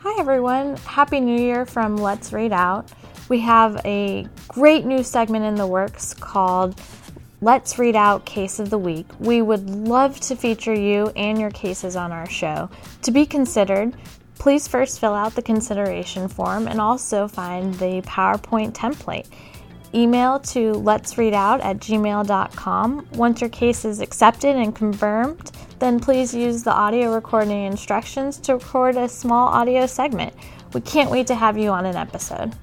Hi, everyone. Happy New Year from Let's Read Out. We have a great new segment in the works called Let's Read Out Case of the Week. We would love to feature you and your cases on our show. To be considered, please first fill out the consideration form and also find the PowerPoint template. Email to let's read out at gmail.com. Once your case is accepted and confirmed, then please use the audio recording instructions to record a small audio segment. We can't wait to have you on an episode.